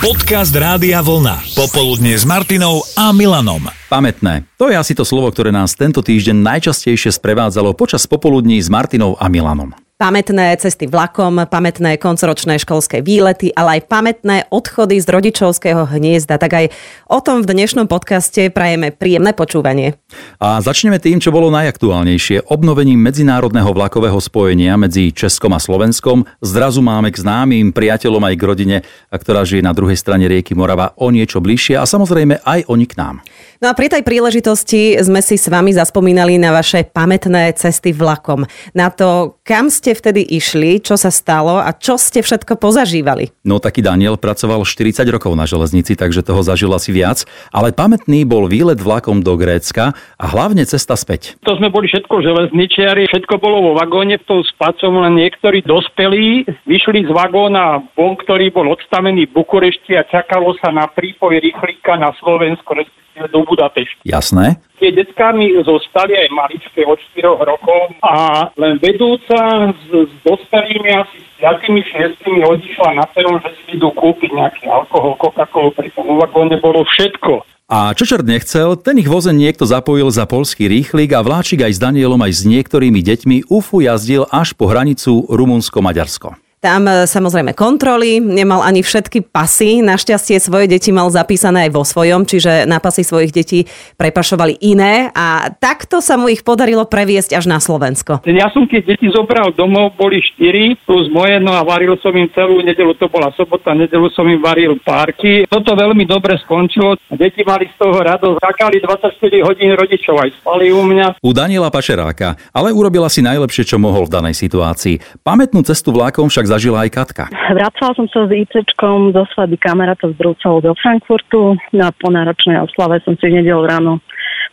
Podcast Rádia Vlna. Popoludne s Martinou a Milanom. Pamätné. To je asi to slovo, ktoré nás tento týždeň najčastejšie sprevádzalo počas popoludní s Martinou a Milanom pamätné cesty vlakom, pamätné koncoročné školské výlety, ale aj pamätné odchody z rodičovského hniezda. Tak aj o tom v dnešnom podcaste prajeme príjemné počúvanie. A začneme tým, čo bolo najaktuálnejšie. Obnovením medzinárodného vlakového spojenia medzi Českom a Slovenskom. Zrazu máme k známym priateľom aj k rodine, ktorá žije na druhej strane rieky Morava o niečo bližšie a samozrejme aj oni k nám. No a pri tej príležitosti sme si s vami zaspomínali na vaše pamätné cesty vlakom. Na to, kam ste vtedy išli, čo sa stalo a čo ste všetko pozažívali? No taký Daniel pracoval 40 rokov na železnici, takže toho zažil asi viac, ale pamätný bol výlet vlakom do Grécka a hlavne cesta späť. To sme boli všetko železničiari, všetko bolo vo vagóne v tom spacom, len niektorí dospelí vyšli z vagóna von, ktorý bol odstavený v Bukurešti a čakalo sa na prípoj rýchlika na Slovensko, respektíve do Budapešti. Jasné tie deckárny zostali aj maličké od 4 rokov a len vedúca s, s dospelými asi s 5 6 odišla na peron, že si idú kúpiť nejaký alkohol, Coca-Cola, pri tom vagóne bolo všetko. A čo čert nechcel, ten ich vozen niekto zapojil za polský rýchlik a vláčik aj s Danielom aj s niektorými deťmi UFU jazdil až po hranicu Rumunsko-Maďarsko. Tam e, samozrejme kontroly, nemal ani všetky pasy. Našťastie svoje deti mal zapísané aj vo svojom, čiže na pasy svojich detí prepašovali iné a takto sa mu ich podarilo previesť až na Slovensko. Ja som keď deti zobral domov, boli štyri plus moje, no a varil som im celú nedelu, to bola sobota, nedelu som im varil párky. Toto veľmi dobre skončilo. Deti mali z toho radosť, čakali 24 hodín rodičov aj spali u mňa. U Daniela Pačeráka, ale urobila si najlepšie, čo mohol v danej situácii. Pamätnú cestu vlákom však zažila aj Katka. Vracala som sa s ICčkom zo svadby kamaráta z Brúcov do Frankfurtu. Na ponáročnej oslave som si nedel ráno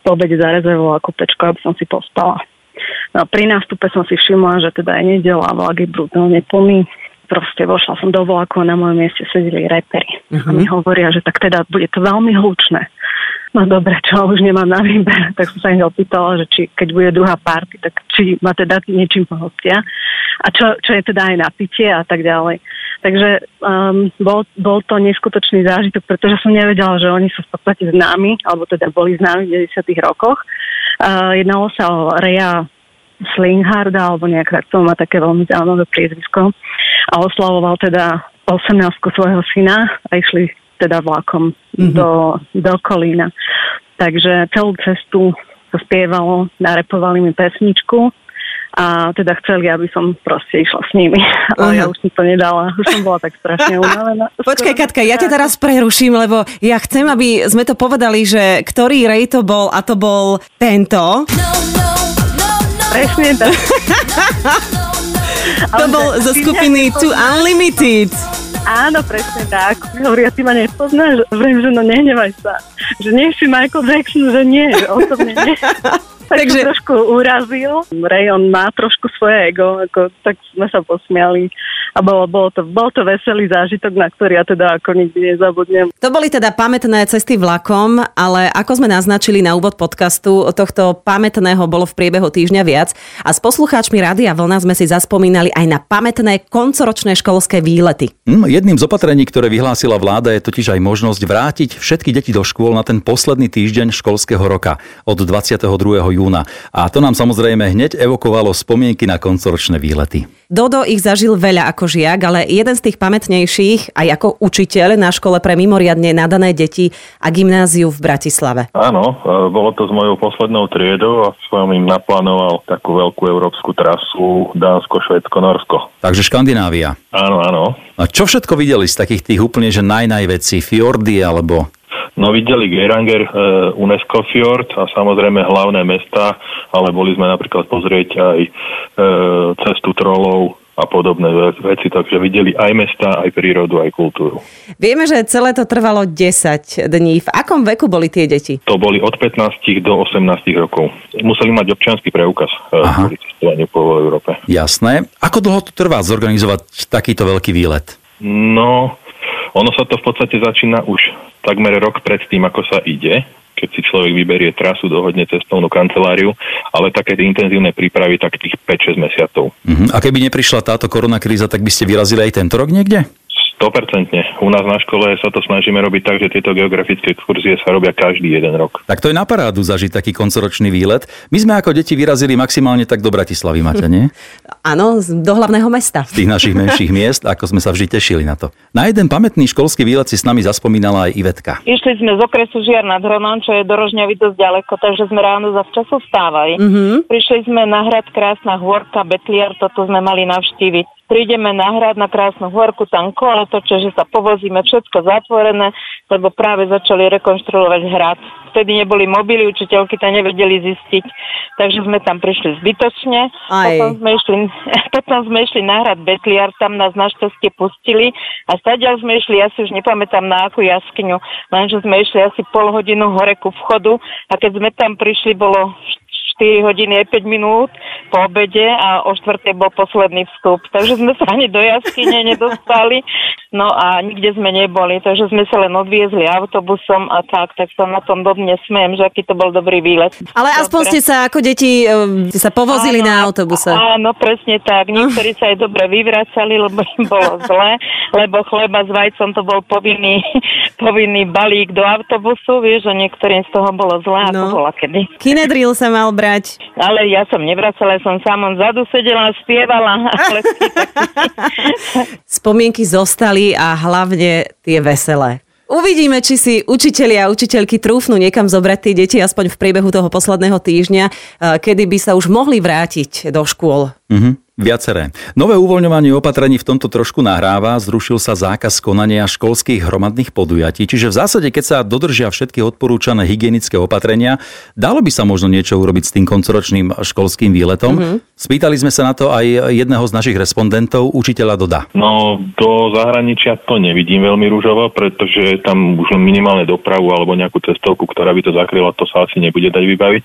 po obede zarezervovala kúpečko, aby som si pospala. No, pri nástupe som si všimla, že teda je nedela a vlak je brutálne plný. Proste vošla som do vlaku a na mojom mieste sedeli repery. Uh-huh. A mi hovoria, že tak teda bude to veľmi hlučné. No dobre, čo už nemám na výber, tak som sa ich opýtala, že či keď bude druhá party, tak či ma teda niečím pohostia a čo, čo je teda aj na pitie a tak ďalej. Takže um, bol, bol to neskutočný zážitok, pretože som nevedela, že oni sú v podstate známi, alebo teda boli známi v 90. rokoch. Uh, jednalo sa o Rea Slingharda, alebo nejak tak to má také veľmi zaujímavé priezvisko. A oslavoval teda 18 svojho syna a išli teda vlakom mm-hmm. do, do Kolína. Takže celú cestu sa spievalo, narepovali mi pesničku a teda chceli, aby som proste išla s nimi. Ale uh-huh. ja už som to nedala. Už som bola tak strašne unavená. Počkaj, Katka, ja ťa teraz preruším, lebo ja chcem, aby sme to povedali, že ktorý rej to bol a to bol tento. No, no, no, Presne tak. to bol zo skupiny Too Unlimited. Áno, presne tak. Hovoria, ty ma nepoznáš? Vrem, že no nehnevaj sa. Že nie si Michael Jackson, že nie, že osobne nie. tak Takže... trošku urazil. Rayon má trošku svoje ego, ako, tak sme sa posmiali a bolo, bolo, to, bol to veselý zážitok, na ktorý ja teda ako nikdy nezabudnem. To boli teda pamätné cesty vlakom, ale ako sme naznačili na úvod podcastu, tohto pamätného bolo v priebehu týždňa viac a s poslucháčmi Rádia Vlna sme si zaspomínali aj na pamätné koncoročné školské výlety. Mm, jedným z opatrení, ktoré vyhlásila vláda, je totiž aj možnosť vrátiť všetky deti do škôl na ten posledný týždeň školského roka od 22. júna. A to nám samozrejme hneď evokovalo spomienky na koncoročné výlety. Dodo ich zažil veľa ako žiak, ale jeden z tých pamätnejších aj ako učiteľ na škole pre mimoriadne nadané deti a gymnáziu v Bratislave. Áno, e, bolo to s mojou poslednou triedou a som im naplánoval takú veľkú európsku trasu Dánsko, Švedsko, Norsko. Takže Škandinávia. Áno, áno. A čo všetko videli z takých tých úplne že najnajvecí? Fjordy alebo No videli Geranger, e, UNESCO Fjord a samozrejme hlavné mesta, ale boli sme napríklad pozrieť aj e, cestu trolov a podobné veci, takže videli aj mesta, aj prírodu, aj kultúru. Vieme, že celé to trvalo 10 dní. V akom veku boli tie deti? To boli od 15 do 18 rokov. Museli mať občianský preukaz pri cestovaní po Európe. Jasné. Ako dlho to trvá zorganizovať takýto veľký výlet? No, ono sa to v podstate začína už takmer rok pred tým, ako sa ide, keď si človek vyberie trasu, dohodne cestovnú kanceláriu, ale také intenzívne prípravy tak tých 5-6 mesiacov. Uh-huh. A keby neprišla táto korona kríza, tak by ste vyrazili aj tento rok niekde? 100%. U nás na škole sa to snažíme robiť tak, že tieto geografické exkurzie sa robia každý jeden rok. Tak to je na parádu zažiť taký koncoročný výlet. My sme ako deti vyrazili maximálne tak do Bratislavy, Maťa, nie? Áno, do hlavného mesta. Z tých našich menších miest, ako sme sa vždy tešili na to. Na jeden pamätný školský výlet si s nami zaspomínala aj Ivetka. Išli sme z okresu Žiar nad Hronom, čo je do Rožňavy dosť ďaleko, takže sme ráno za včasu vstávali. Mhm. Prišli sme na hrad Krásna hôrka, Betliar, toto sme mali navštíviť. Prídeme na hrad na Krásnu hôrku, tam kolo točia, že sa povozíme, všetko zatvorené, lebo práve začali rekonštruovať hrad. Vtedy neboli mobily, učiteľky to nevedeli zistiť, takže sme tam prišli zbytočne. Aj. Potom sme, išli, potom sme išli na hrad Betliar, tam nás našťastie pustili a stadiaľ sme išli, ja si už nepamätám na akú jaskyňu, lenže sme išli asi pol hodinu hore ku vchodu a keď sme tam prišli, bolo 4 hodiny aj 5 minút po obede a o 4. bol posledný vstup. Takže sme sa ani do jaskyne nedostali, no a nikde sme neboli, takže sme sa len odviezli autobusom a tak, tak sa na tom dodne smejem, že aký to bol dobrý výlet. Ale aspoň Dobre. ste sa ako deti ste sa povozili Áno, na autobuse. Áno, presne tak. Niektorí sa aj dobre vyvracali, lebo im bolo zle, lebo chleba s vajcom to bol povinný, povinný balík do autobusu, vieš, že niektorým z toho bolo zle, ako No. bola kedy. Kinedril sa mal brať. Ale ja som nevracala, som samom vzadu sedela, spievala. Ale Spomienky zostali a hlavne tie veselé. Uvidíme, či si učitelia a učiteľky trúfnú niekam zobrať tie deti aspoň v priebehu toho posledného týždňa, eh, kedy by sa už mohli vrátiť do škôl. Mhm. Viaceré. Nové uvoľňovanie opatrení v tomto trošku nahráva, zrušil sa zákaz konania školských hromadných podujatí, čiže v zásade, keď sa dodržia všetky odporúčané hygienické opatrenia, dalo by sa možno niečo urobiť s tým koncoročným školským výletom. Mm-hmm. Spýtali sme sa na to aj jedného z našich respondentov, učiteľa Doda. No, do zahraničia to nevidím veľmi rúžovo, pretože tam už len minimálne dopravu alebo nejakú cestovku, ktorá by to zakryla, to sa asi nebude dať vybaviť.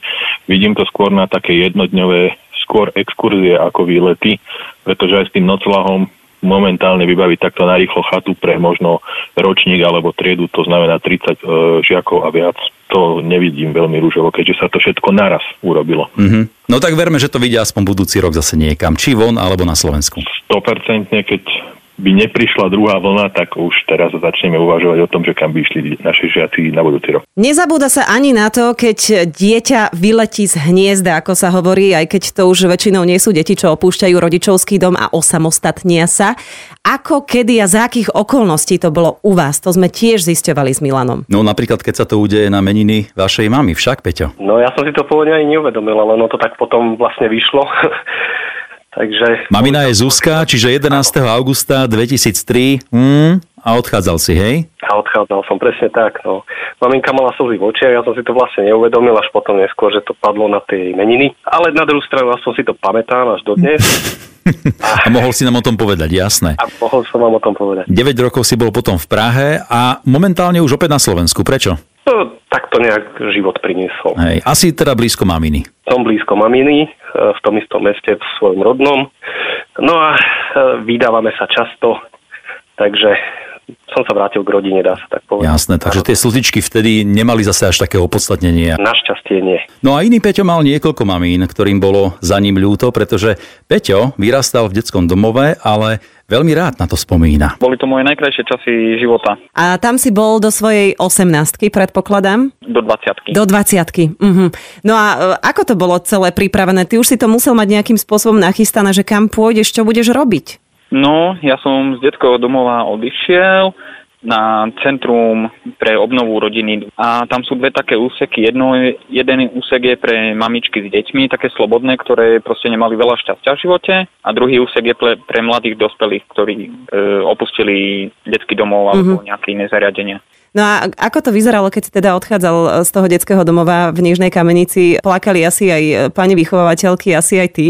Vidím to skôr na také jednodňové skôr exkurzie ako výlety, pretože aj s tým noclahom momentálne vybaviť takto narýchlo chatu pre možno ročník alebo triedu, to znamená 30 e, žiakov a viac, to nevidím veľmi rúžovo, keďže sa to všetko naraz urobilo. Mhm. No tak verme, že to vidia aspoň budúci rok zase niekam, či von alebo na Slovensku. 100% keď by neprišla druhá vlna, tak už teraz začneme uvažovať o tom, že kam by išli naši žiaci na budúci rok. Nezabúda sa ani na to, keď dieťa vyletí z hniezda, ako sa hovorí, aj keď to už väčšinou nie sú deti, čo opúšťajú rodičovský dom a osamostatnia sa. Ako, kedy a za akých okolností to bolo u vás? To sme tiež zisťovali s Milanom. No napríklad, keď sa to udeje na meniny vašej mamy, však Peťo. No ja som si to pôvodne ani neuvedomil, ale ono to tak potom vlastne vyšlo. Takže... Mamina je Zuzka, čiže 11. augusta 2003 hmm, a odchádzal si, hej? A odchádzal som presne tak. No. Maminka mala slzy v očiach, ja som si to vlastne neuvedomil, až potom neskôr, že to padlo na tej meniny. Ale na druhú stranu, aspoň si to pamätám až dodnes. A mohol si nám o tom povedať, jasné. A mohol som vám o tom povedať. 9 rokov si bol potom v Prahe a momentálne už opäť na Slovensku. Prečo? No, tak to nejak život priniesol. Hej, asi teda blízko maminy. Som blízko maminy, e, v tom istom meste, v svojom rodnom. No a e, vydávame sa často, takže som sa vrátil k rodine, dá sa tak povedať. Jasné, takže tie slzičky vtedy nemali zase až také opodstatnenie. Našťastie nie. No a iný Peťo mal niekoľko mamín, ktorým bolo za ním ľúto, pretože Peťo vyrastal v detskom domove, ale veľmi rád na to spomína. Boli to moje najkrajšie časy života. A tam si bol do svojej 18 predpokladám? Do 20 Do 20 mhm. No a e, ako to bolo celé pripravené? Ty už si to musel mať nejakým spôsobom nachystané, že kam pôjdeš, čo budeš robiť? No, ja som z detského domova odišiel na centrum pre obnovu rodiny a tam sú dve také úseky. Jedno, jeden úsek je pre mamičky s deťmi, také slobodné, ktoré proste nemali veľa šťastia v živote a druhý úsek je pre, pre mladých dospelých, ktorí e, opustili detský domov alebo mm-hmm. nejaké iné zariadenie. No a ako to vyzeralo, keď si teda odchádzal z toho detského domova v Nižnej Kamenici? Plakali asi aj pani vychovávateľky, asi aj ty?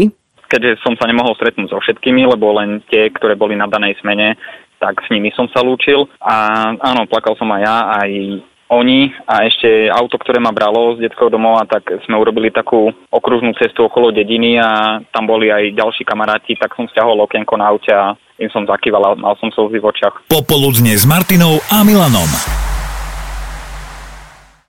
Keďže som sa nemohol stretnúť so všetkými, lebo len tie, ktoré boli na danej smene, tak s nimi som sa lúčil. A áno, plakal som aj ja, aj oni a ešte auto, ktoré ma bralo z detského domova, tak sme urobili takú okružnú cestu okolo dediny a tam boli aj ďalší kamaráti, tak som stiahol okienko na aute a im som zakýval a mal som slzy v očiach. Popoludne s Martinou a Milanom.